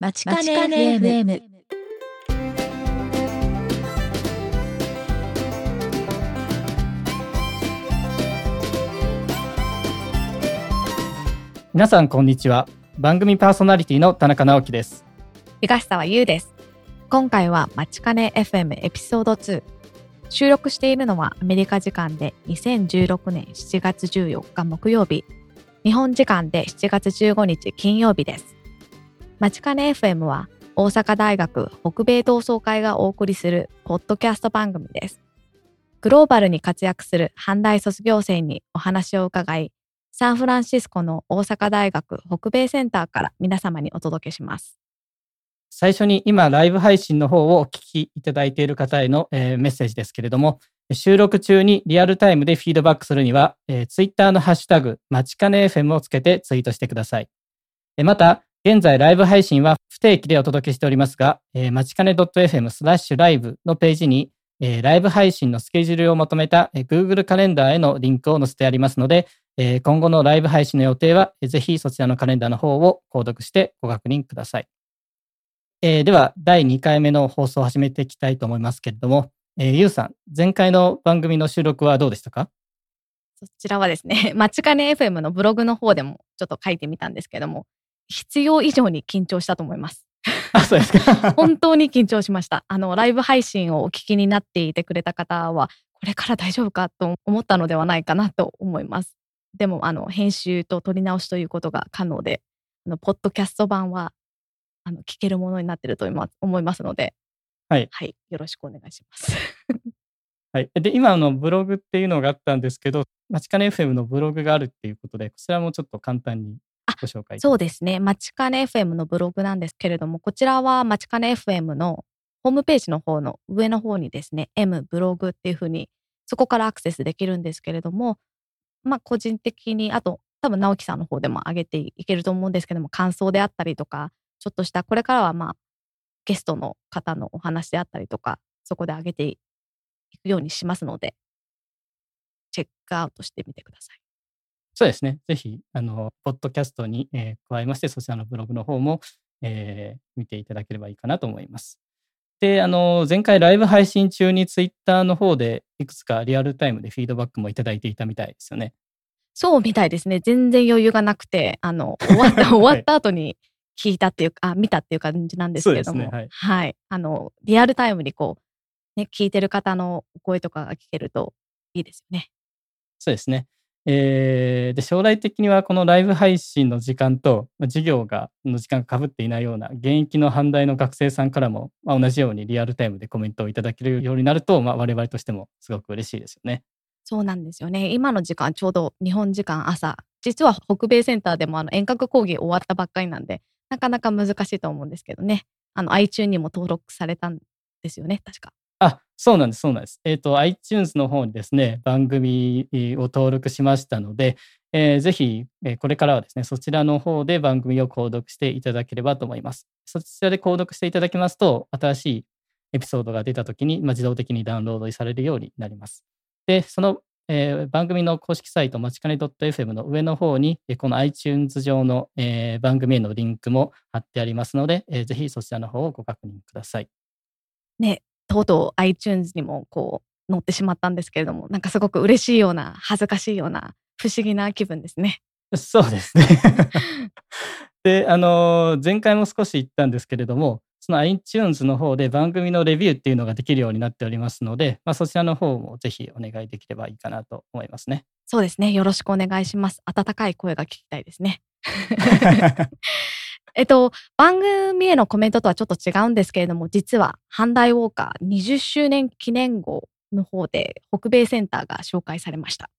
まちかね FM。皆さんこんにちは番組パーソナリティの田中直樹です東沢優です。今回はまちかね FM エピソード2。収録しているのはアメリカ時間で2016年7月14日木曜日。日本時間で7月15日金曜日です。まちかね FM は大阪大学北米同窓会がお送りするポッドキャスト番組です。グローバルに活躍する阪大卒業生にお話を伺い、サンフランシスコの大阪大学北米センターから皆様にお届けします。最初に今ライブ配信の方をお聞きいただいている方への、えーメッセージですけれども収録中にリアルタイムでフィードバックするには、えー、ツイッターのハッシュタグまちかね FM をつけてツイートしてくださいえまた現在ライブ配信は不定期でお届けしておりますが、えー、まちかね .fm スラッシュライブのページに、えーライブ配信のスケジュールをまとめた、えー Google カレンダーへのリンクを載せてありますので、えー今後のライブ配信の予定は、えーぜひそちらのカレンダーの方を購読してご確認ください。えーでは、第2回目の放送を始めていきたいと思いますけれども、えーゆうさん、前回の番組の収録はどうでしたか？そちらはですね、まちかね FM のブログの方でもちょっと書いてみたんですけども、必要以上に緊張したと思います。あ、そうですか。本当に緊張しました。あの、ライブ配信をお聞きになっていてくれた方は、これから大丈夫かと思ったのではないかなと思います。でも、あの、編集と撮り直しということが可能で、あの、ポッドキャスト版は、あの、聞けるものになっていると思います思いますので、はい。はい、よろしくお願いします。はい。で、今のブログっていうのがあったんですけど、まちかね FM のブログがあるっていうことで、こちらもちょっと簡単にご紹介。そうですね。まちかね FM のブログなんですけれども、こちらはまちかね FM のホームページの方の上の方にですね、M ブログっていうふうに、そこからアクセスできるんですけれども、まあ個人的に、あと多分直樹さんの方でも上げていけると思うんですけども、感想であったりとか、ちょっとした、これからはまあゲストの方のお話であったりとか、そこで上げていくようにしますので、チェックアウトしてみてください。そうですね。ぜひ、あの、ポッドキャストに、えー加えまして、そちらのブログの方も、えー見ていただければいいかなと思います。で、あの、前回ライブ配信中にツイッターの方でいくつかリアルタイムでフィードバックもいただいていたみたいですよね。そうみたいですね。全然余裕がなくて、あの、終わった、終わった後に聞いたっていうか、あ、見たっていう感じなんですけれども、そうですねはいあの、リアルタイムにこう、ね、聞いてる方のお声とかが聞けるといいですよね。そうですね。えーで将来的にはこのライブ配信の時間とまあ授業がの時間が被っていないような現役の阪大の学生さんからも、まあ、同じようにリアルタイムでコメントをいただけるようになると、まあ、我々としてもすごく嬉しいですよね。そうなんですよね。今の時間、ちょうど日本時間朝、実は北米センターでもあの遠隔講義終わったばっかりなんで、なかなか難しいと思うんですけどね。あの、iTune にも登録されたんですよね、確か。そうなんです、そうなんです。えっ、と、iTunes の方にですね、番組を登録しましたので、えーぜひ、えこれからはですね、そちらの方で番組を購読していただければと思います。そちらで購読していただきますと、新しいエピソードが出たときに、まあ、自動的にダウンロードされるようになります。で、その、えー番組の公式サイト、まちかね .fm の上の方に、この iTunes 上の、えー番組へのリンクも貼ってありますので、えーぜひそちらの方をご確認ください。ね、とうとう iTunes にもこう載ってしまったんですけれども、なんかすごく嬉しいような、恥ずかしいような、不思議な気分ですね。そうですね。で、あの、前回も少し言ったんですけれども、その iTunes の方で番組のレビューっていうのができるようになっておりますので、まあ、そちらの方もぜひお願いできればいいかなと思いますね。そうですね。よろしくお願いします。温かい声が聞きたいですね。えっと、番組へのコメントとはちょっと違うんですけれども、実は、阪大ウォーカー20周年記念号の方で、北米センターが紹介されました。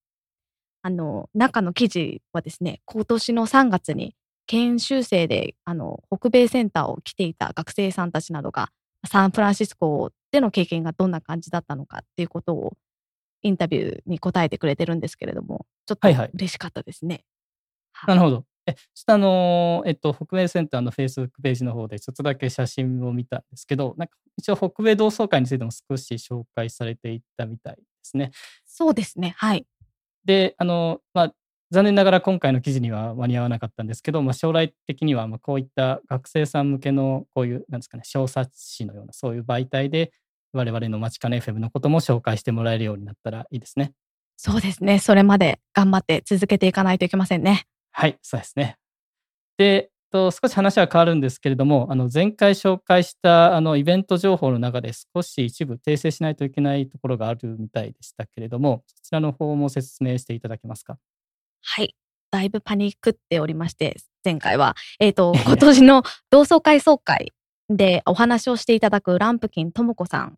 あの、中の記事はですね、今年の3月に、研修生で、あの、北米センターを来ていた学生さんたちなどが、サンフランシスコでの経験がどんな感じだったのかっていうことを、インタビューに答えてくれてるんですけれども、ちょっとはいはい嬉しかったですね。はいなるほど。え、ちょっとあの、えっと、北米センターの Facebook ページの方でちょっとだけ写真を見たんですけど、なんか一応北米同窓会についても少し紹介されていったみたいですね。そうですね。はい。で、あの、まあ、残念ながら今回の記事には間に合わなかったんですけど、まあ、将来的にはまあこういった学生さん向けのこういうなんですかね小冊子のようなそういう媒体で我々の待ちかね FM のことも紹介してもらえるようになったらいいですね。そうですね。それまで頑張って続けていかないといけませんね。はい、そうですね。で、と少し話は変わるんですけれども、あの前回紹介したあのイベント情報の中で少し一部訂正しないといけないところがあるみたいでしたけれども、そちらの方も説明していただけますか？はい。だいぶパニックっておりまして、前回は。えっ、と、今年の同窓会総会でお話をしていただくランプキンともこさん。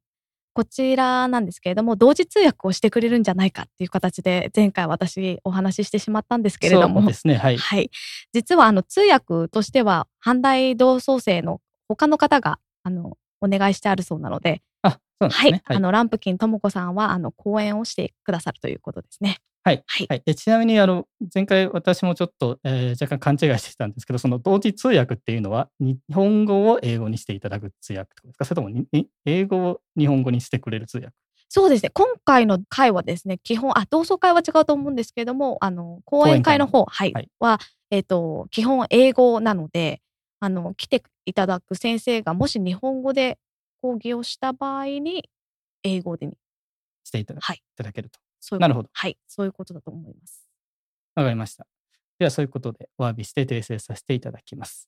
こちらなんですけれども、同時通訳をしてくれるんじゃないかっていう形で、前回私お話ししてしまったんですけれども。そうですね、はい。はい。実は、あの、通訳としては、阪大同窓生の他の方が、あの、お願いしてあるそうなので、あ、そうなんですはい、ね。あの、ランプキンともこさんは、あの、講演をしてくださるということですね。はい。はい。ちなみにあの前回私もちょっと、えー若干勘違いしてたんですけどその同時通訳っていうのは日本語を英語にしていただく通訳とですか？それとも英語を日本語にしてくれる通訳？そうですね。今回の会はですね、基本、あ、同窓会は違うと思うんですけれども、あの、講演会の方、はい、はいは、えっ、と、基本英語なので、あの、来ていただく先生がもし日本語で講義をした場合に、英語でに、していただ,、はいい、ただけると。そういうなるほどはい、そういうことだと思います。わかりました。ではそういうことでお詫びして訂正させていただきます。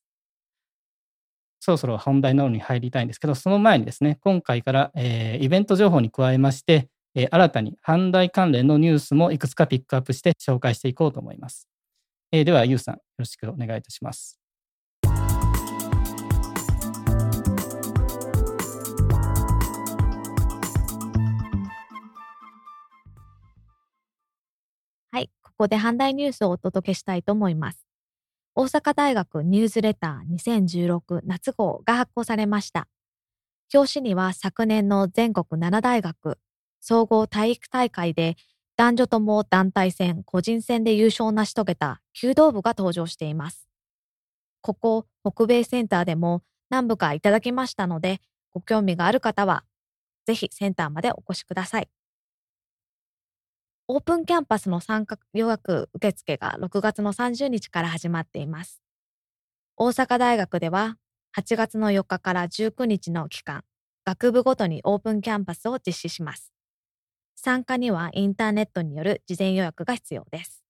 そろそろ本題の方に入りたいんですけど、その前にですね、今回から、えーイベント情報に加えまして、えー新たに阪大関連のニュースもいくつかピックアップして紹介していこうと思います。えーでは、ゆうさん、よろしくお願いいたします。ここで阪大ニュースをお届けしたいと思います。大阪大学ニュースレター2016夏号が発行されました。表紙には昨年の全国7大学総合体育大会で男女とも団体戦、個人戦で優勝を成し遂げた弓道部が登場しています。ここ北米センターでも何部かいただきましたので、ご興味がある方はぜひセンターまでお越しください。オープンキャンパスの参加予約受付が6月の30日から始まっています。大阪大学では8月の4日から19日の期間、学部ごとにオープンキャンパスを実施します。参加にはインターネットによる事前予約が必要です。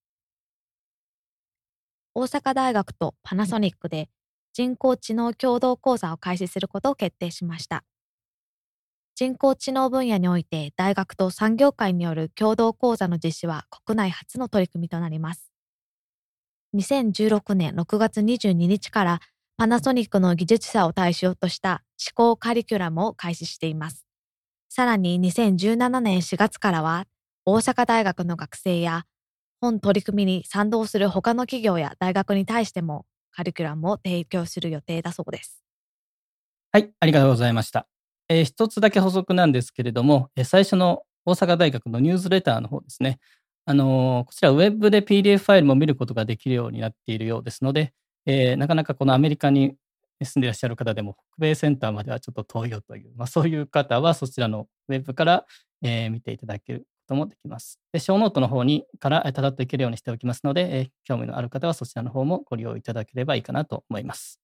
大阪大学とパナソニックで人工知能共同講座を開始することを決定しました。人工知能分野において大学と産業界による共同講座の実施は国内初の取り組みとなります。2016年6月22日からパナソニックの技術者を対象とした思考カリキュラムを開始しています。さらに2017年4月からは大阪大学の学生や本取り組みに賛同する他の企業や大学に対してもカリキュラムを提供する予定だそうです。はい、ありがとうございました。えー一つだけ補足なんですけれども、えー最初の大阪大学のニュースレターの方ですね。あのーこちらウェブで PDF ファイルも見ることができるようになっているようですので、えーなかなかこのアメリカに住んでいらっしゃる方でも北米センターまではちょっと遠いよという、まあ、そういう方はそちらのウェブから、えー見ていただけることもできます。で、ショーノートの方にからたどっていけるようにしておきますので、えー興味のある方はそちらの方もご利用いただければいいかなと思います。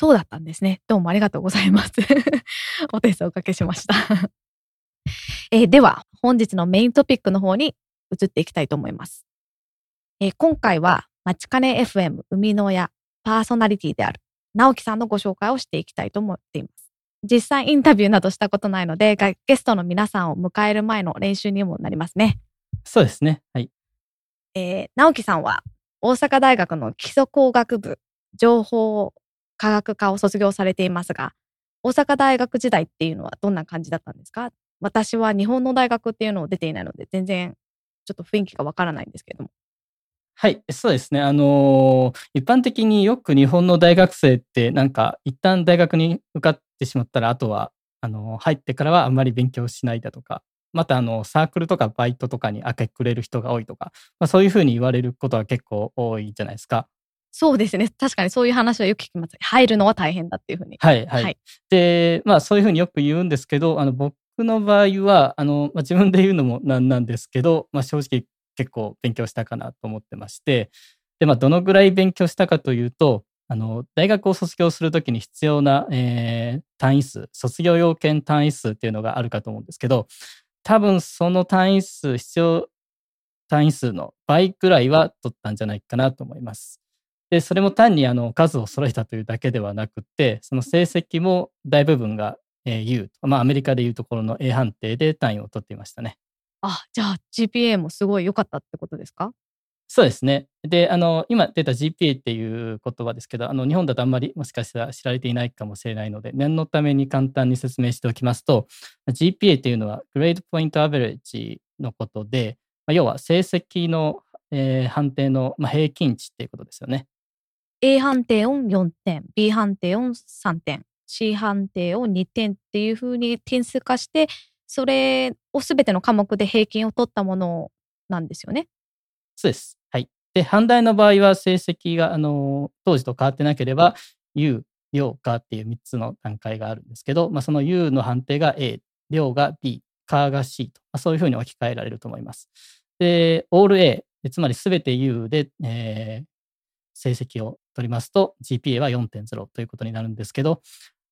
そうだったんですね。どうもありがとうございます。お手数おかけしました。えーでは、本日のメイントピックの方に移っていきたいと思います。えー今回は、まちかね FM 生みの親パーソナリティである直樹さんのご紹介をしていきたいと思っています。実際インタビューなどしたことないので、がゲストの皆さんを迎える前の練習にもなりますね。そうですね。はい。えー直樹さんは大阪大学の基礎工学部情報科学科を卒業されていますが、大阪大学時代っていうのはどんな感じだったんですか？私は日本の大学っていうのを出ていないので、全然ちょっと雰囲気がわからないんですけれども。はい、そうですね。あのー一般的によく日本の大学生って、なんか、一旦大学に受かってしまったら、あとは、あのー入ってからはあんまり勉強しないだとか、また、あの、サークルとかバイトとかに明け暮れる人が多いとか、まあ、そういうふうに言われることは結構多いじゃないですか。そうですね。確かにそういう話はよく聞きます。入るのは大変だっていうふうに。はい、はい。はいで、まあ、そういうふうによく言うんですけど、あの、僕の場合は、あの、まあ、自分で言うのもなんなんですけど、まあ、正直、結構勉強したかなと思ってまして、で、まあ、どのぐらい勉強したかというと、あの、大学を卒業するときに必要な、えー単位数、卒業要件単位数っていうのがあるかと思うんですけど、多分その単位数、必要単位数の倍くらいは取ったんじゃないかなと思います。で、それも単にあの数を揃えたというだけではなくて、その成績も大部分が、えー U、まあアメリカでいうところの A 判定で単位を取っていましたね。あ、じゃあ GPA もすごい良かったってことですか？そうですね。で、あの、今出た GPA っていう言葉ですけど、あの、日本だとあんまりもしかしたら知られていないかもしれないので、念のために簡単に説明しておきますと、GPA っていうのは Grade Point Average のことで、まあ要は成績の、えー判定の、まあ、平均値っていうことですよね。A 判定を4点、B 判定を3点、C 判定を2点っていう風に点数化して、それをすべての科目で平均を取ったものなんですよね。そうです。はい。で、判題の場合は成績が、あの、当時と変わってなければ、U、量、価っていう3つの段階があるんですけど、まあ、その U の判定が A、量が B、価が C と、まあ、そういうふうに置き換えられると思います。で、All A、つまりすべて U で、えー成績を取りますと、GPA は4.0ということになるんですけど、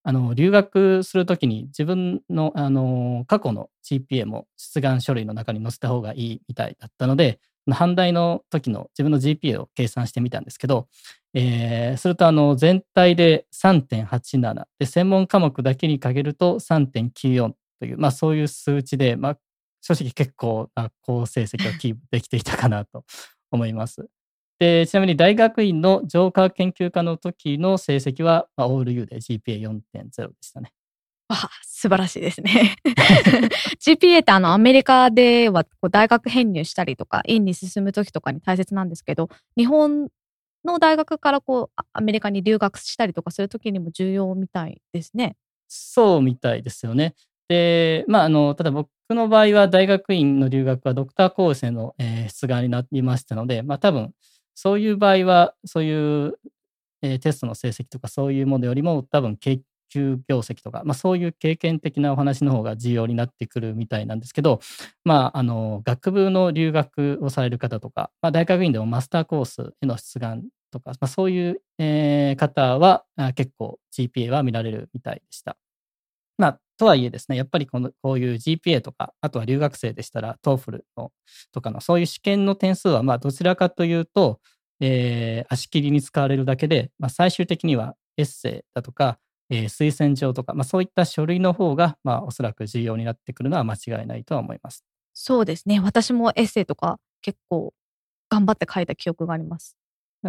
あの留学するときに自分のあの過去の GPA も出願書類の中に載せた方がいいみたいだったので、判題の時の自分の GPA を計算してみたんですけど、えーするとあの全体で3.87で専門科目だけに限ると3.94という、まあ、そういう数値で、まあ、正直結構な好成績をキープできていたかなと思います。でちなみに大学院の上科研究科の時の成績は、まあ、オール U で GPA4.0 でしたね。あ、素晴らしいですね。GPA ってあのアメリカではこう大学編入したりとか、院に進む時とかに大切なんですけど、日本の大学からこうあアメリカに留学したりとかする時にも重要みたいですね。そうみたいですよね。で、まあ、あの、ただ僕の場合は大学院の留学はドクターコースへの、えー出願になりましたので、まあ、多分、そういう場合は、そういう、えーテストの成績とかそういうものよりも、多分、研究業績とか、まあ、そういう経験的なお話の方が重要になってくるみたいなんですけど、まあ、あの、学部の留学をされる方とか、まあ、大学院でもマスターコースへの出願とか、まあ、そういう、えー方は結構 GPA は見られるみたいでした。まあ、とはいえですね、やっぱりこのこういう GPA とか、あとは留学生でしたら TOEFL のとかのそういう試験の点数は、まあ、どちらかというと、えー足切りに使われるだけで、まあ、最終的にはエッセイだとか、えー推薦状とか、まあ、そういった書類の方が、まあ、おそらく重要になってくるのは間違いないとは思います。そうですね。私もエッセイとか結構頑張って書いた記憶があります。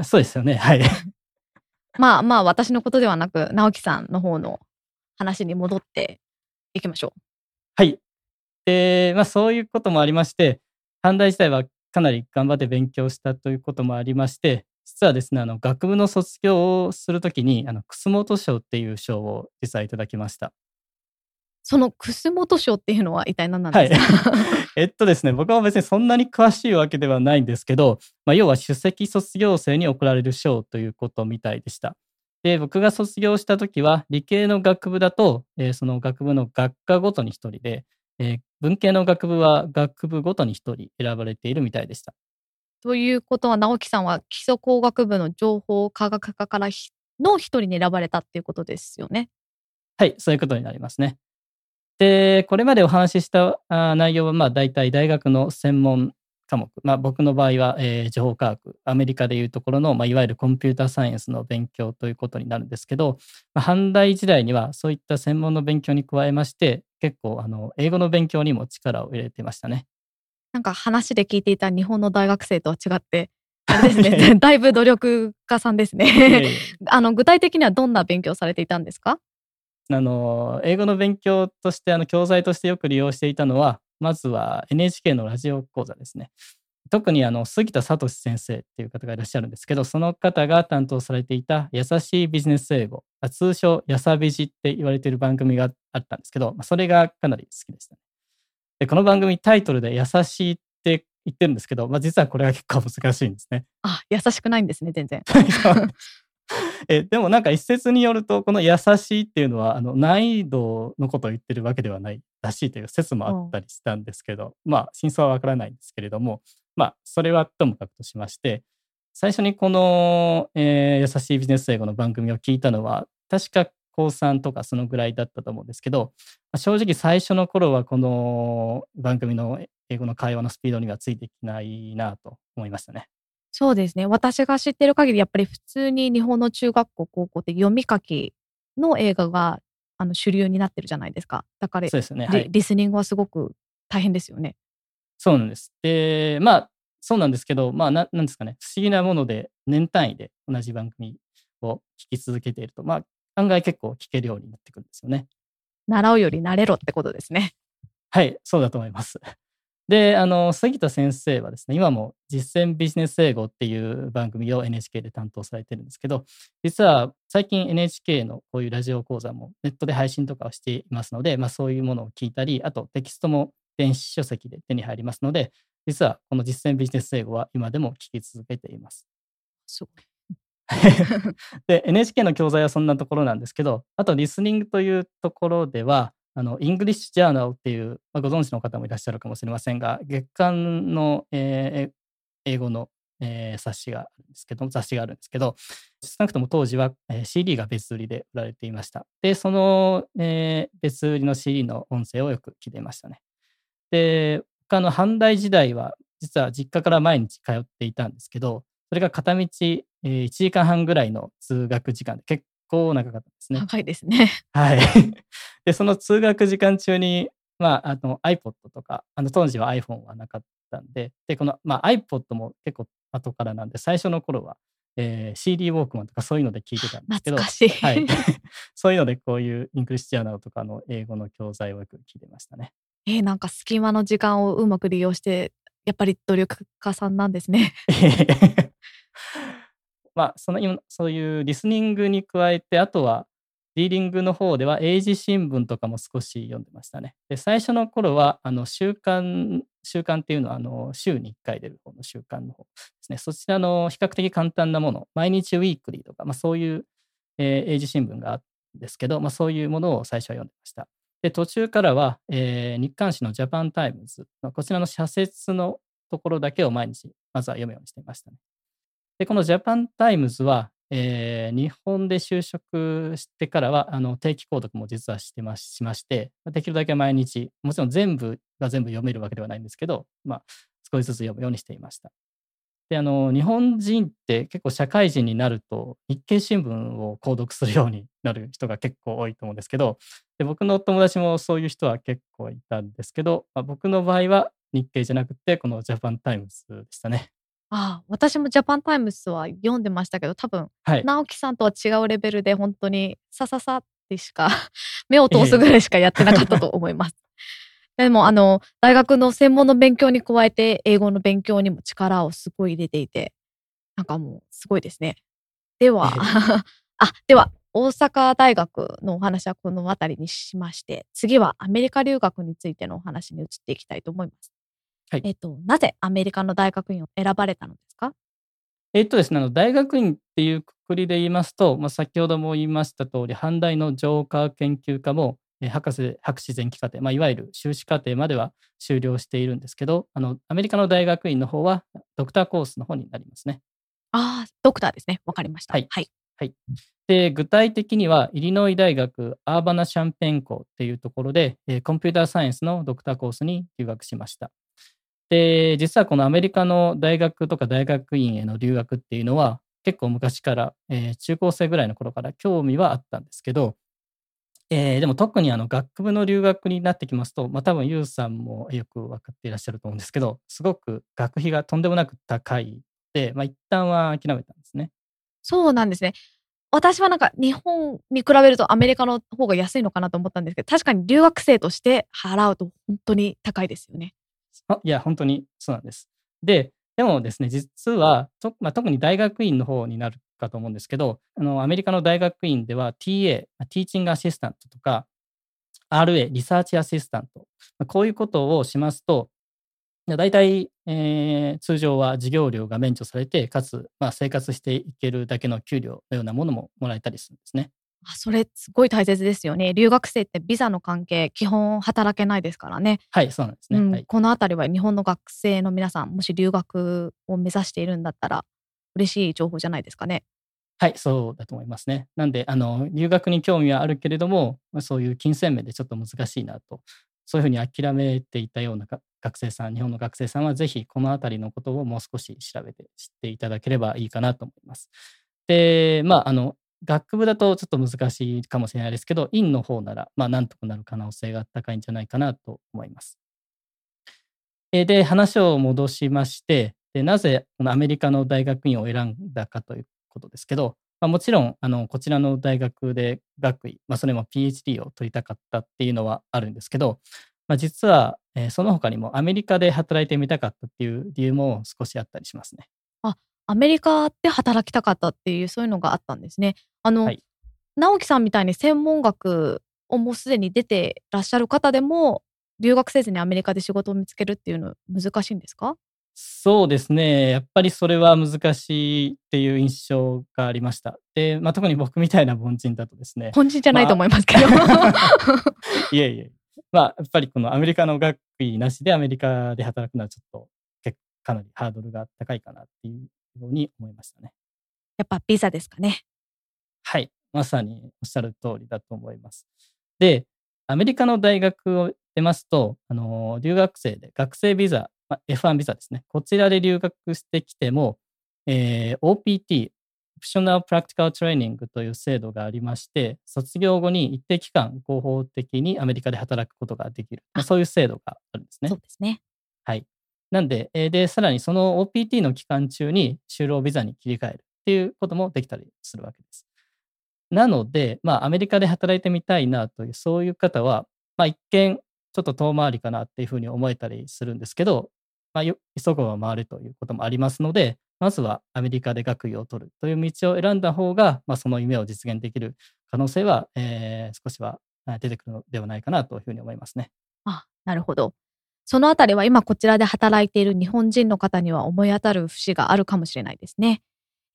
そうですよね。はい。まあまあ私のことではなく、直樹さんの方の話に戻っていきましょう。はい。で、まあ、そういうこともありまして、短大自体はかなり頑張って勉強したということもありまして、実はですね、あの学部の卒業をするときに、あの楠本賞っていう賞を実はいただきました。その楠本賞っていうのは一体何なんはいですか、。えっとですね、僕は別にそんなに詳しいわけではないんですけど、まあ、要は首席卒業生に贈られる賞ということみたいでした。で、僕が卒業した時は、理系の学部だと、えーその学部の学科ごとに1人で、えー文系の学部は学部ごとに1人選ばれているみたいでした。ということは直樹さんは基礎工学部の情報科学科からひの一人に選ばれたっていうことですよね。はい、そういうことになりますね。で、これまでお話しした内容は、まあ、大体大学の専門科目、まあ、僕の場合は、えー情報科学、アメリカでいうところの、まあ、いわゆるコンピューターサイエンスの勉強ということになるんですけど、まあ、阪大時代にはそういった専門の勉強に加えまして、結構、あの、英語の勉強にも力を入れてましたね。なんか話で聞いていた日本の大学生とは違って、あれですね、だいぶ努力家さんですね。え あの具体的にはどんな勉強されていたんですか？あの、英語の勉強として、あの、教材としてよく利用していたのは、まずは NHK のラジオ講座ですね。特にあの杉田聡先生っていう方がいらっしゃるんですけど、その方が担当されていた優しいビジネス英語、あ通称やさビジって言われている番組があったんですけど、まあそれがかなり好きでしたね。で、この番組タイトルで優しいって言ってるんですけど、まあ、実はこれが結構難しいんですね。あ、優しくないんですね、全然。えでもなんか一説によるとこの「優しい」っていうのはあの難易度のことを言ってるわけではないらしいという説もあったりしたんですけど、まあ真相はわからないんですけれどもまあ、それはともかくとしまして、最初にこの、えー、優しいビジネス英語の番組を聞いたのは、確か高3とかそのぐらいだったと思うんですけど、ま正直最初の頃はこの番組の英語の会話のスピードにはついてきないなと思いましたね。そうですね。私が知ってる限り、やっぱり普通に日本の中学校、高校って読み書きの映画があの主流になってるじゃないですか。だから、そうですね、はい、リスニングはすごく大変ですよね。そうなんです。で、まあ、そうなんですけど、まあな、なんですかね、不思議なもので、年単位で同じ番組を聞き続けていると、まあ、案外結構聞けるようになってくるんですよね。習うより慣れろってことですね。はい、そうだと思います。で、あの、杉田先生はですね、今も実践ビジネス英語っていう番組を NHK で担当されてるんですけど、実は最近 NHK のこういうラジオ講座もネットで配信とかをしていますので、まあそういうものを聞いたり、あとテキストも電子書籍で手に入りますので、実はこの実践ビジネス英語は今でも聞き続けています。そう で、NHK の教材はそんなところなんですけど、あとリスニングというところでは、あの、イングリッシュジャーナルっていう、まあ、ご存知の方もいらっしゃるかもしれませんが、月刊の、えー、英語の、えー、冊子があるんですけど、雑誌があるんですけど、少なくとも当時は、えー、CD が別売りで売られていました。で、その、えー、別売りの CD の音声をよく聞いていましたね。で、他の阪大時代は、実は実家から毎日通っていたんですけど、それが片道、えー、1時間半ぐらいの通学時間で結構長かったですね。長いですね。はい。で、その通学時間中に、まあ、あの iPod とか、あの当時は iPhone はなかったんで、で、この、まあ、iPod も結構後からなんで、最初の頃は、えー、CD ウォークマンとかそういうので聞いてたんですけど、はい、そういうのでこういうインクリッシュジャーナルとかの英語の教材をよく聞いてましたね。えー、なんか隙間の時間をうまく利用して、やっぱり努力家さんなんですね。まあ、その今、そういうリスニングに加えて、あとは、リーディングの方では、英字新聞とかも少し読んでましたね。で、最初の頃は、あの、週刊、週刊っていうのは、あの、週に1回出る方の週刊の方ですね。そちらの比較的簡単なもの、毎日ウィークリーとか、まあ、そういう、えー、英字新聞があるんですけど、まあ、そういうものを最初は読んでました。で、途中からは、えー、日刊誌のジャパンタイムズま、こちらの社説のところだけを毎日、まずは読むようにしていましたね。で、このジャパンタイムズは、えー、日本で就職してからはあの定期購読も実はしてましまして、できるだけ毎日、もちろん全部が全部読めるわけではないんですけど、まあ、少しずつ読むようにしていました。で、あの、日本人って結構社会人になると日経新聞を購読するようになる人が結構多いと思うんですけど、で僕の友達もそういう人は結構いたんですけど、まあ、僕の場合は日経じゃなくて、このジャパンタイムズでしたね。ああ、私もジャパンタイムスは読んでましたけど、多分、はい。直樹さんとは違うレベルで本当にさささってしか 目を通すぐらいしかやってなかったと思います。でも、あの、大学の専門の勉強に加えて、英語の勉強にも力をすごい入れていて、なんかもう、すごいですね。では、あ、では、大阪大学のお話はこの辺りにしまして、次はアメリカ留学についてのお話に移っていきたいと思います。はい。えっと、なぜアメリカの大学院を選ばれたのですか？えっとですね、あの大学院っていうくくりで言いますと、まあ、先ほども言いました通り、阪大の上科研究科も、え博士、博士前期課程、まあ、いわゆる修士課程までは修了しているんですけど、あのアメリカの大学院の方はドクターコースの方になりますね。ああ、ドクターですね。わかりました。はい。はい。はい、で具体的には、イリノイ大学アーバナ・シャンペン校っていうところで、えコンピューターサイエンスのドクターコースに留学しました。で、実はこのアメリカの大学とか大学院への留学っていうのは、結構昔から、えー、中高生ぐらいの頃から興味はあったんですけど、えー、でも特にあの学部の留学になってきますと、まあ、多分ユウさんもよく分かっていらっしゃると思うんですけど、すごく学費がとんでもなく高いで、まあ、一旦は諦めたんですね。そうなんですね。私はなんか日本に比べるとアメリカの方が安いのかなと思ったんですけど、確かに留学生として払うと本当に高いですよね。あいや、本当にそうなんです。で、でもですね、実は、とまあ、特に大学院の方になるかと思うんですけど、あのアメリカの大学院では TA、ティーチングアシスタントとか、RA、リサーチアシスタント、まあ、こういうことをしますと、大体、えー、通常は授業料が免除されて、かつ、まあ、生活していけるだけの給料のようなものももらえたりするんですね。あそれすごい大切ですよね。留学生ってビザの関係、基本働けないですからね。はい、そうなんですね。うんはい、このあたりは日本の学生の皆さん、もし留学を目指しているんだったら、嬉しい情報じゃないですかね。はい、そうだと思いますね。なんで、あの、留学に興味はあるけれども、まあそういう金銭面でちょっと難しいなと、そういうふうに諦めていたようなが学生さん、日本の学生さんは、ぜひこのあたりのことをもう少し調べて知っていただければいいかなと思います。で、まあ、あの、学部だとちょっと難しいかもしれないですけど、院の方なら、まあ、なんとかなる可能性が高いんじゃないかなと思います。えーで、話を戻しまして、でなぜこのアメリカの大学院を選んだかということですけど、まあ、もちろんあのこちらの大学で学位、まあ、それも PhD を取りたかったっていうのはあるんですけど、まあ、実は、えその他にもアメリカで働いてみたかったっていう理由も少しあったりしますね。アメリカで働きたかったっていう、そういうのがあったんですね。あの、はい直樹さんみたいに専門学をもうすでに出てらっしゃる方でも、留学せずにアメリカで仕事を見つけるっていうの難しいんですか？そうですね。やっぱりそれは難しいっていう印象がありました。で、まあ、特に僕みたいな凡人だとですね。本人じゃないと思いますけど。いえいえ。まあ、やっぱりこのアメリカの学位なしでアメリカで働くのはちょっとかなりハードルが高いかなっていうように思いましたね。やっぱビザですかね。はい。まさにおっしゃる通りだと思います。で、アメリカの大学を出ますと、あの留学生で学生ビザ、まあ、F1 ビザですね。こちらで留学してきても、えー OPT、Optional Practical Training という制度がありまして、卒業後に一定期間合法的にアメリカで働くことができる。まあ、そういう制度があるんですねそう。ですね。はい。なんで、で、さらにその OPT の期間中に就労ビザに切り替えるっていうこともできたりするわけです。なので、まあ、アメリカで働いてみたいなという、そういう方は、まあ、一見、ちょっと遠回りかなっていうふうに思えたりするんですけど、まあ、急ぐは回るということもありますので、まずはアメリカで学位を取るという道を選んだ方が、まあ、その夢を実現できる可能性は、えー少しは出てくるのではないかなというふうに思いますね。あ、なるほど。そのあたりは今こちらで働いている日本人の方には思い当たる節があるかもしれないですね。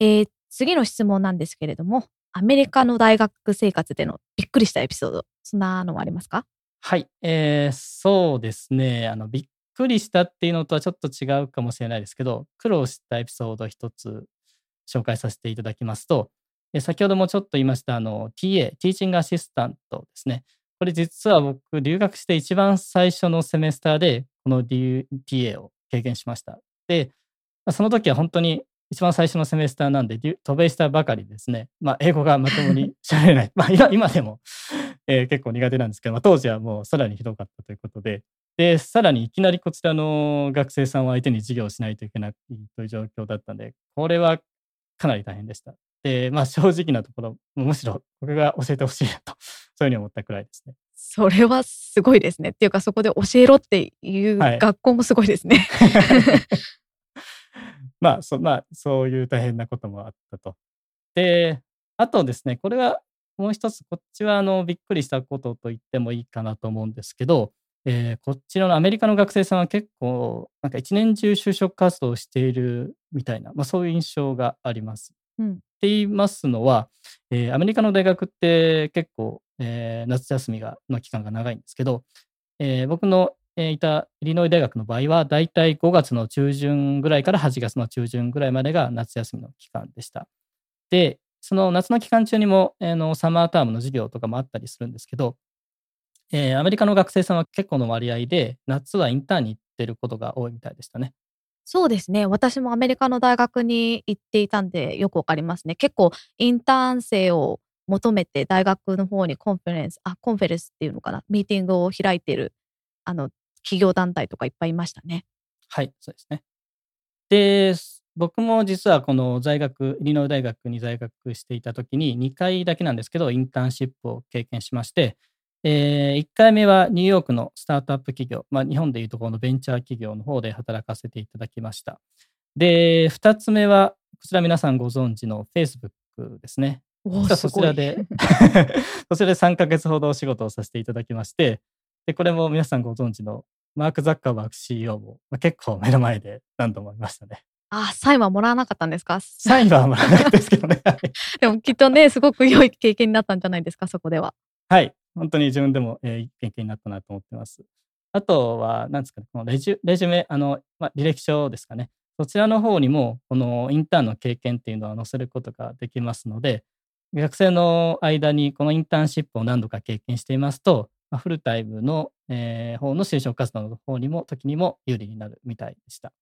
えー次の質問なんですけれども、アメリカの大学生活でのびっくりしたエピソード、そんなのはありますか？はい、えーそうですねあの。びっくりしたっていうのとはちょっと違うかもしれないですけど、苦労したエピソード一つ紹介させていただきますと、先ほどもちょっと言いましたあの TA、ティーチングアシスタントですね。これ実は僕、留学して一番最初のセメスターで、この D- TA を経験しました。で、その時は本当に一番最初のセメスターなんで、渡米したばかりですね。まあ、英語がまともに喋れない。まあ、今今でも、えー結構苦手なんですけど、まあ、当時はもうさらにひどかったということで、で、さらにいきなりこちらの学生さんを相手に授業をしないといけないという状況だったんで、これはかなり大変でした。で、まあ正直なところ、むしろ僕が教えてほしいなと、そういうふうに思ったくらいですね。それはすごいですね。っていうかそこで教えろっていうはい学校もすごいですね。まあそ、まあ、そういう大変なこともあったと。で、あとですね、これはもう一つ、こっちはあのびっくりしたことと言ってもいいかなと思うんですけど、えーこちらのアメリカの学生さんは結構、なんか一年中就職活動をしているみたいな、まあ、そういう印象があります。って言いますのは、えーアメリカの大学って結構、えー夏休みがの期間が長いんですけど、えー僕の、いたイリノイ大学の場合は、だいたい5月の中旬ぐらいから8月の中旬ぐらいまでが夏休みの期間でした。で、その夏の期間中にも、あのサマータームの授業とかもあったりするんですけど、えアメリカの学生さんは結構の割合で、夏はインターンに行ってることが多いみたいでしたね。そうですね。私もアメリカの大学に行っていたんでよくわかりますね。結構インターン生を求めて大学の方に conference、あ、 conference っていうのかな、ミーティングを開いている、あの、企業団体とかいっぱいいましたね。はい、そうですね。で、僕も実はこの在学、イリノイ大学に在学していた時に2回だけなんですけど、インターンシップを経験しまして、え1回目はニューヨークのスタートアップ企業、まあ、日本でいうところのベンチャー企業の方で働かせていただきました。で、2つ目は、こちら皆さんご存知の Facebook ですね。そちらで、そちらで3ヶ月ほどお仕事をさせていただきまして、で、これも皆さんご存知のマーク・ザッカーバーグ CEO も、まあ、結構目の前で何度も見ましたね。あ、サインはもらわなかったんですか？サインはもらわないですけどね。はい でもきっとね、すごく良い経験になったんじゃないですか、そこでは。はい。本当に自分でも、えー、いい経験になったなと思ってます。あとは、なんですかね、このレジュレジュメ、あの、まあ、履歴書ですかね。そちらの方にも、このインターンの経験っていうのは載せることができますので、学生の間にこのインターンシップを何度か経験していますと、まあ、フルタイムの、えー方の就職活動の方にも、時にも有利になるみたいでした。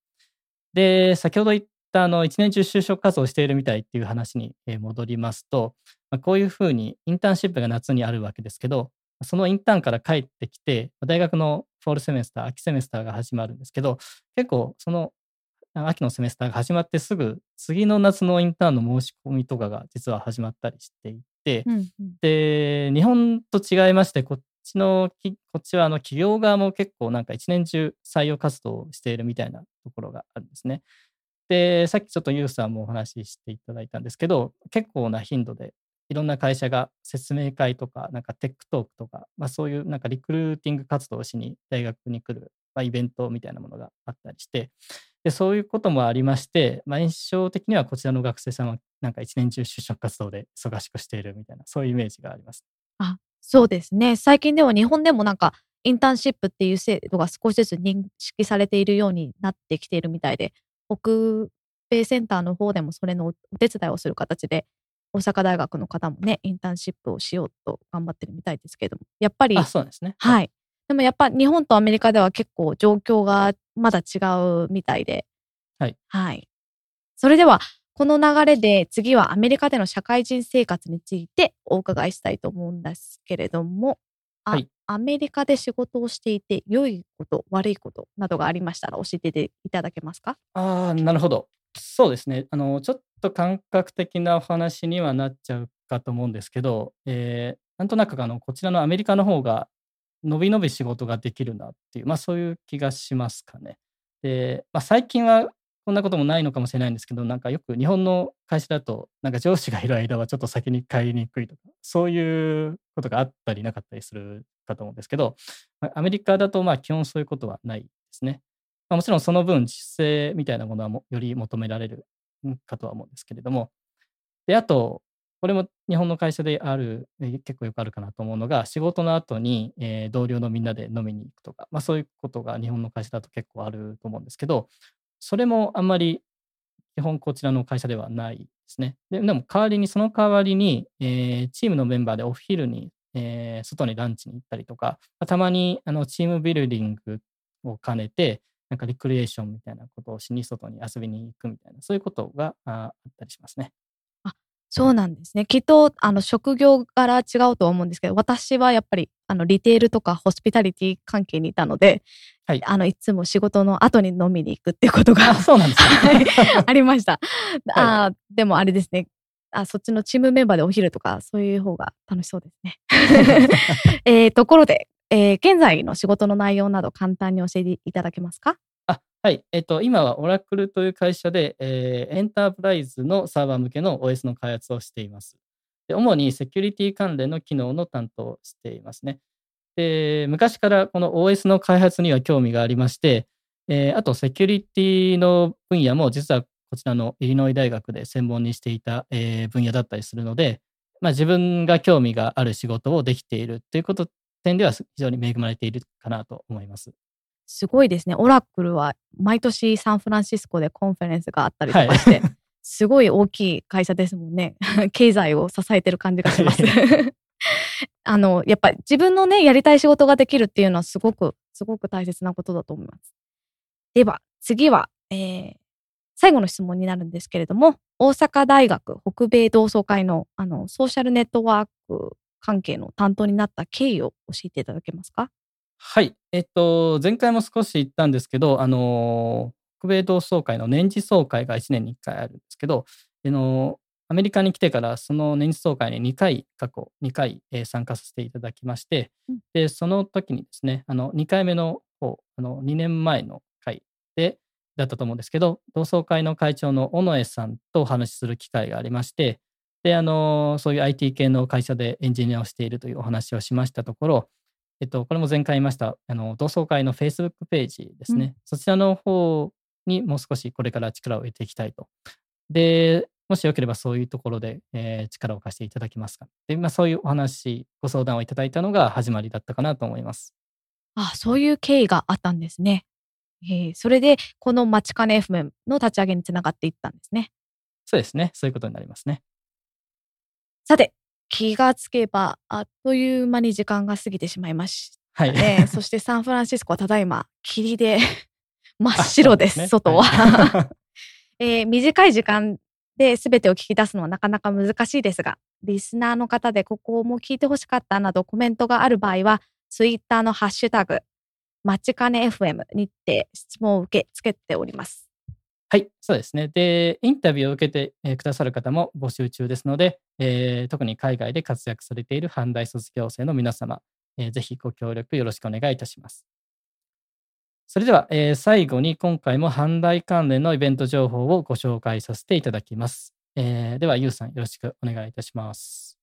で、先ほど言ったあの一年中就職活動をしているみたいっていう話にえー戻りますと、まあ、こういうふうにインターンシップが夏にあるわけですけど、そのインターンから帰ってきて、大学のフォールセメスター、秋セメスターが始まるんですけど、結構そのあ秋のセメスターが始まってすぐ、次の夏のインターンの申し込みとかが実は始まったりしていて、うんうんで、日本と違いまして、こっちのき、こっちはあの企業側も結構なんか一年中採用活動をしているみたいなところがあるんですね。で、さっきちょっとユースさんもお話ししていただいたんですけど、結構な頻度でいろんな会社が説明会とか、なんか tech talk とか、まあそういうなんかリクルーティング活動をしに大学に来る、まあ、イベントみたいなものがあったりして、で、そういうこともありまして、まあ印象的にはこちらの学生さんはなんか一年中就職活動で忙しくしているみたいな、そういうイメージがあります。あ、そうですね。最近では日本でもなんか、インターンシップっていう制度が少しずつ認識されているようになってきているみたいで、北米センターの方でもそれのお手伝いをする形で、大阪大学の方もね、インターンシップをしようと頑張ってるみたいですけれども、やっぱり、あ、そうですね。はい。でもやっぱ日本とアメリカでは結構状況がまだ違うみたいで。はい。はい。それでは、この流れで次はアメリカでの社会人生活についてお伺いしたいと思うんですけれども、あはいアメリカで仕事をしていて良いこと、悪いことなどがありましたら教えていただけますか？あ、なるほど。そうですね。あの、ちょっと感覚的なお話にはなっちゃうかと思うんですけど、えーなんとなくあの、こちらのアメリカの方が、のびのび仕事ができるなっていう、まあそういう気がしますかね。で、まあ最近はこんなこともないのかもしれないんですけど、なんかよく日本の会社だと、なんか上司がいる間はちょっと先に帰りにくいとか、そういうことがあったりなかったりするかと思うんですけど、アメリカだとまあ基本そういうことはないですね。まあ、もちろんその分、実勢みたいなものはもより求められるかとは思うんですけれども。で、あと、これも日本の会社である、結構よくあるかなと思うのが、仕事の後に、えー同僚のみんなで飲みに行くとか、まあそういうことが日本の会社だと結構あると思うんですけど、それもあんまり基本こちらの会社ではないですね。ででも代わりに、その代わりに、えーチームのメンバーでお昼に、えー外にランチに行ったりとか、まあたまにあのチームビルディングを兼ねて、なんかリクリエーションみたいなことをしに外に遊びに行くみたいな、そういうことがああったりしますね。そうなんですね。きっと、あの、職業柄違うとは思うんですけど、私はやっぱり、あの、リテールとかホスピタリティ関係にいたので、はいあの、いつも仕事の後に飲みに行くっていうことがあ、そうなんです はいか。ありました。あーでもあれですね。あ、そっちのチームメンバーでお昼とか、そういう方が楽しそうですね。えーところで、えー現在の仕事の内容など簡単に教えていただけますか？あはい。えっと、今はオラクルという会社で、えーエンタープライズのサーバー向けの OS の開発をしています。で主にセキュリティ関連の機能の担当をしていますね。で、昔からこの OS の開発には興味がありまして、えーあとセキュリティの分野も実はこちらのイリノイ大学で専門にしていた、えー分野だったりするので、まあ、自分が興味がある仕事をできているということ点では非常に恵まれているかなと思います。すごいですね。オラクルは毎年サンフランシスコで conference があったりとかして、すごい大きい会社ですもんね。経済を支えてる感じがします。あの、やっぱり自分のね、やりたい仕事ができるっていうのはすごく、すごく大切なことだと思います。では、次は、えー最後の質問になるんですけれども、大阪大学北米同窓会のあのソーシャルネットワーク関係の担当になった経緯を教えていただけますか？はい。えっと、前回も少し言ったんですけど、あの、北米同窓会の年次総会が1年に1回あるんですけど、あの、アメリカに来てからその年次総会に2回、過去2回、えー参加させていただきまして、うんで、その時にですね、あの、2回目の方、あの、2年前の回で、だったと思うんですけど、同窓会の会長の尾上さんとお話しする機会がありまして、で、あの、そういう IT 系の会社でエンジニアをしているというお話をしましたところ、えっと、これも前回言いました、あの、同窓会の Facebook ページですね。うんそちらの方にもう少しこれから力を入れていきたいと。で、もしよければそういうところで、えー力を貸していただけますか。で、まあ、そういうお話、ご相談をいただいたのが始まりだったかなと思います。あ、そういう経緯があったんですね。えーそれで、このマチカネ FM の立ち上げにつながっていったんですね。そうですね。そういうことになりますね。さて、気がつけば、あっという間に時間が過ぎてしまいましはい。たね。そしてサンフランシスコはただいま、霧で 真っ白です、あそう外は。はい えー短い時間で全てを聞き出すのはなかなか難しいですが、リスナーの方でここも聞いてほしかったなどコメントがある場合は、ツイッターのハッシュタグ、まちかね FM にて質問を受け付けております。はい、そうですね。で、インタビューを受けて、くださる方も募集中ですので、えー特に海外で活躍されている阪大卒業生の皆様、えーぜひご協力よろしくお願いいたします。それでは、えー最後に今回も阪大関連のイベント情報をご紹介させていただきます。えーでは、ゆうさんよろしくお願いいたします。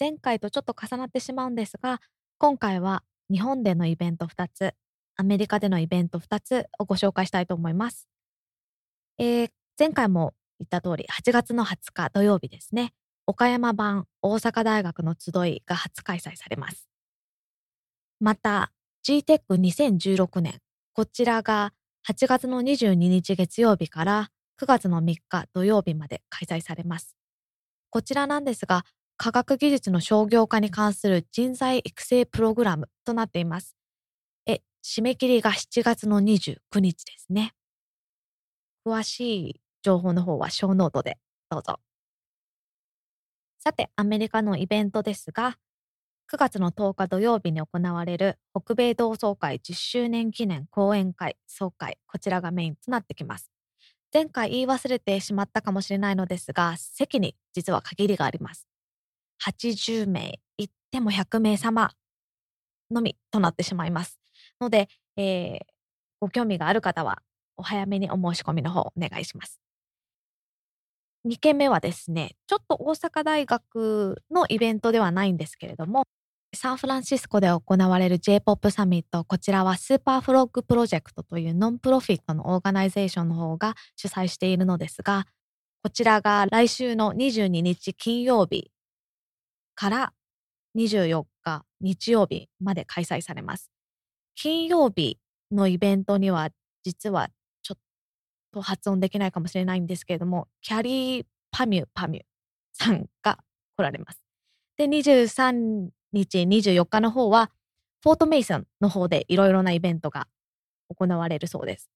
前回とちょっと重なってしまうんですが、今回は日本でのイベント2つ、アメリカでのイベント2つをご紹介したいと思います。えー前回も言った通り、8月の20日土曜日ですね、岡山版大阪大学の集いが初開催されます。また、GTEC2016 年、こちらが8月の22日月曜日から9月の3日土曜日まで開催されます。こちらなんですが、科学技術の商業化に関する人材育成プログラムとなっています。え、締め切りが7月の29日ですね。詳しい情報の方はショーノートでどうぞ。さて、アメリカのイベントですが、9月の10日土曜日に行われる北米同窓会10周年記念講演会総会、こちらがメインとなってきます。前回言い忘れてしまったかもしれないのですが、席に実は限りがあります。80名、行っても100名様のみとなってしまいます。ので、えーご興味がある方は、お早めにお申し込みの方お願いします。2件目はですね、ちょっと大阪大学のイベントではないんですけれども、サンフランシスコで行われる J-POP サミット、こちらはスーパーフロッグプロジェクトという non-profit の organization の方が主催しているのですが、こちらが来週の22日金曜日から24日日曜日まで開催されます。金曜日のイベントには実はちょっと発音できないかもしれないんですけれども、キャリーパミュパミュさんが来られます。で、23日、24日の方は、フォートメイソンの方でいろいろなイベントが行われるそうです。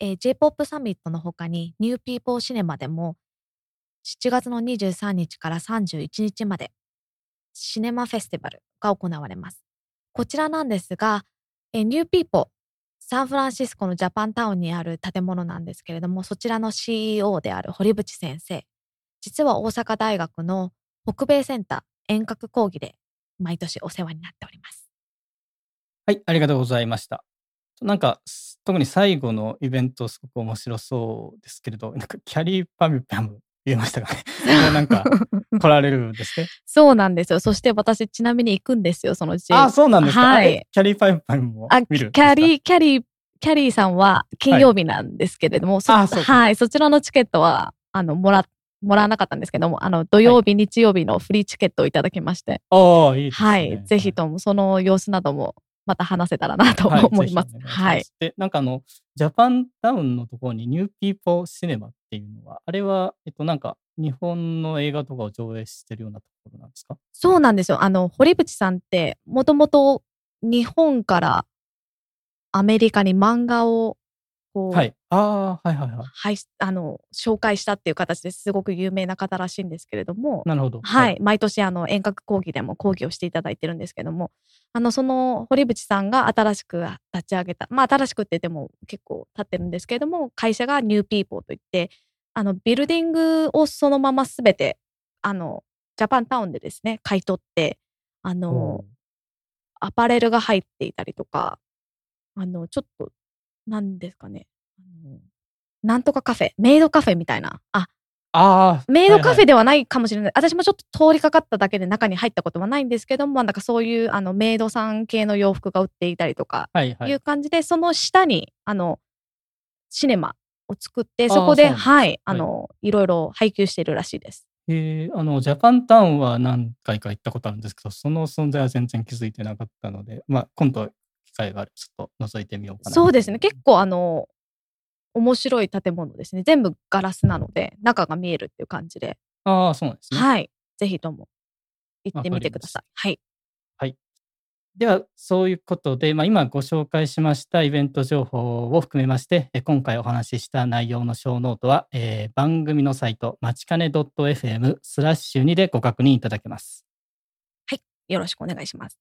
えー J-POP サミットの他に、 NEW PEOPLE シネマでも、7月の23日から31日まで、シネマフェスティバルが行われます。こちらなんですが、 NEW PEOPLE、サンフランシスコのジャパンタウンにある建物なんですけれども、そちらの CEO である堀淵先生、実は大阪大学の北米センター遠隔講義で毎年お世話になっております。はい、ありがとうございました。なんか、特に最後のイベント、すごく面白そうですけれど、なんか、キャリーパミパム言えましたかね。これなんか、来られるんですね。そうなんですよ。そして私ちなみに行くんですよ、その J あ、そうなんですか？はいえキャリーパミュパムもあ、見る。キャリー、キャリー、キャリーさんは金曜日なんですけれども、そあそはい、そちらのチケットは、あの、もら、もらわなかったんですけども、あの、土曜日、日曜日のフリーチケットをいただきまして、おーいいですね。はい、ぜひともその様子などもまた話せたらなとはい思います。はいし。で、なんかあの、ジャパンタウンのところにニューピーポーシネマっていうのは、あれは、えっと、なんか、日本の映画とかを上映してるようなところなんですか？そうなんですよ。あの、堀淵さんって、もともと日本からアメリカに漫画を、こう、はい。ああ、はいはいはい。はい、あの、紹介したっていう形ですごく有名な方らしいんですけれども、なるほど。はい、。毎年あの遠隔講義でも講義をしていただいてるんですけども、あのその堀淵さんが新しく立ち上げた、まあ新しくって言っても結構経ってるんですけれども、会社が NEW PEOPLE といって、あのビルディングをそのまますべてあのジャパンタウンでですね買い取って、あのアパレルが入っていたりとか、あのちょっとなんですかね、なんとかカフェ、メイドカフェみたいな、あああ。メイドカフェで。ではないかもしれない。私もちょっと通りかかっただけで中に入ったことはないんですけども、なんかそういうあのメイドさん系の洋服が売っていたりとかはいはいいう感じで、その下にあのシネマを作って、そこで、はい、あの、いろいろ配給しているらしいです。えーあの、ジャパンタウンは何回か行ったことあるんですけど、その存在は全然気づいてなかったので、まあ、今度機会があるちょっと覗いてみようかな。そうですね。結構あの、面白い建物ですね。全部ガラスなので、中が見えるっていう感じで、ああ、そうなんですね。はい。ぜひとも行ってみてください。はい。では、そういうことで、まあ、今ご紹介しましたイベント情報を含めまして、え今回お話しした内容のショーノートは、えー番組のサイト、まちかね .fm スラッシュ2でご確認いただけます。よろしくお願いします。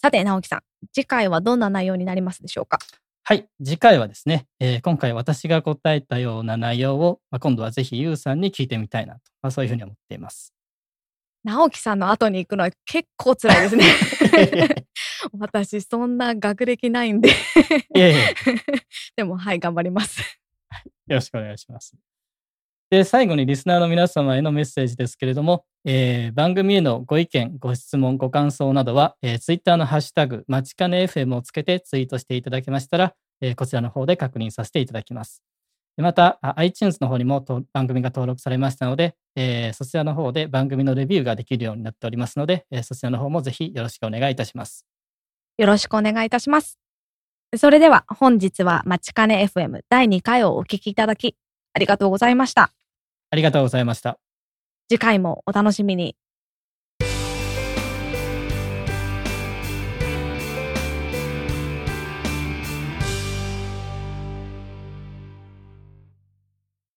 さて、直樹さん、次回はどんな内容になりますでしょうか？はい、次回はですね、えー今回私が答えたような内容を、まあ、今度はぜひゆうさんに聞いてみたいなと、まあ、そういうふうに思っています。直樹さんの後に行くのは結構辛いですね。私、そんな学歴ないんで。でも、はい、頑張ります。よろしくお願いします。で、最後にリスナーの皆様へのメッセージですけれども、えー番組へのご意見、ご質問、ご感想などは、えー、ツイッターのハッシュタグ、まちかね FM をつけてツイートしていただけましたら、えーこちらの方で確認させていただきます。また、iTunes の方にも番組が登録されましたので、えーそちらの方で番組のレビューができるようになっておりますので、えーそちらの方もぜひよろしくお願いいたします。よろしくお願いいたします。それでは、本日は、まちかね FM 第2回をお聞きいただき、ありがとうございました。ありがとうございました。次回もお楽しみに。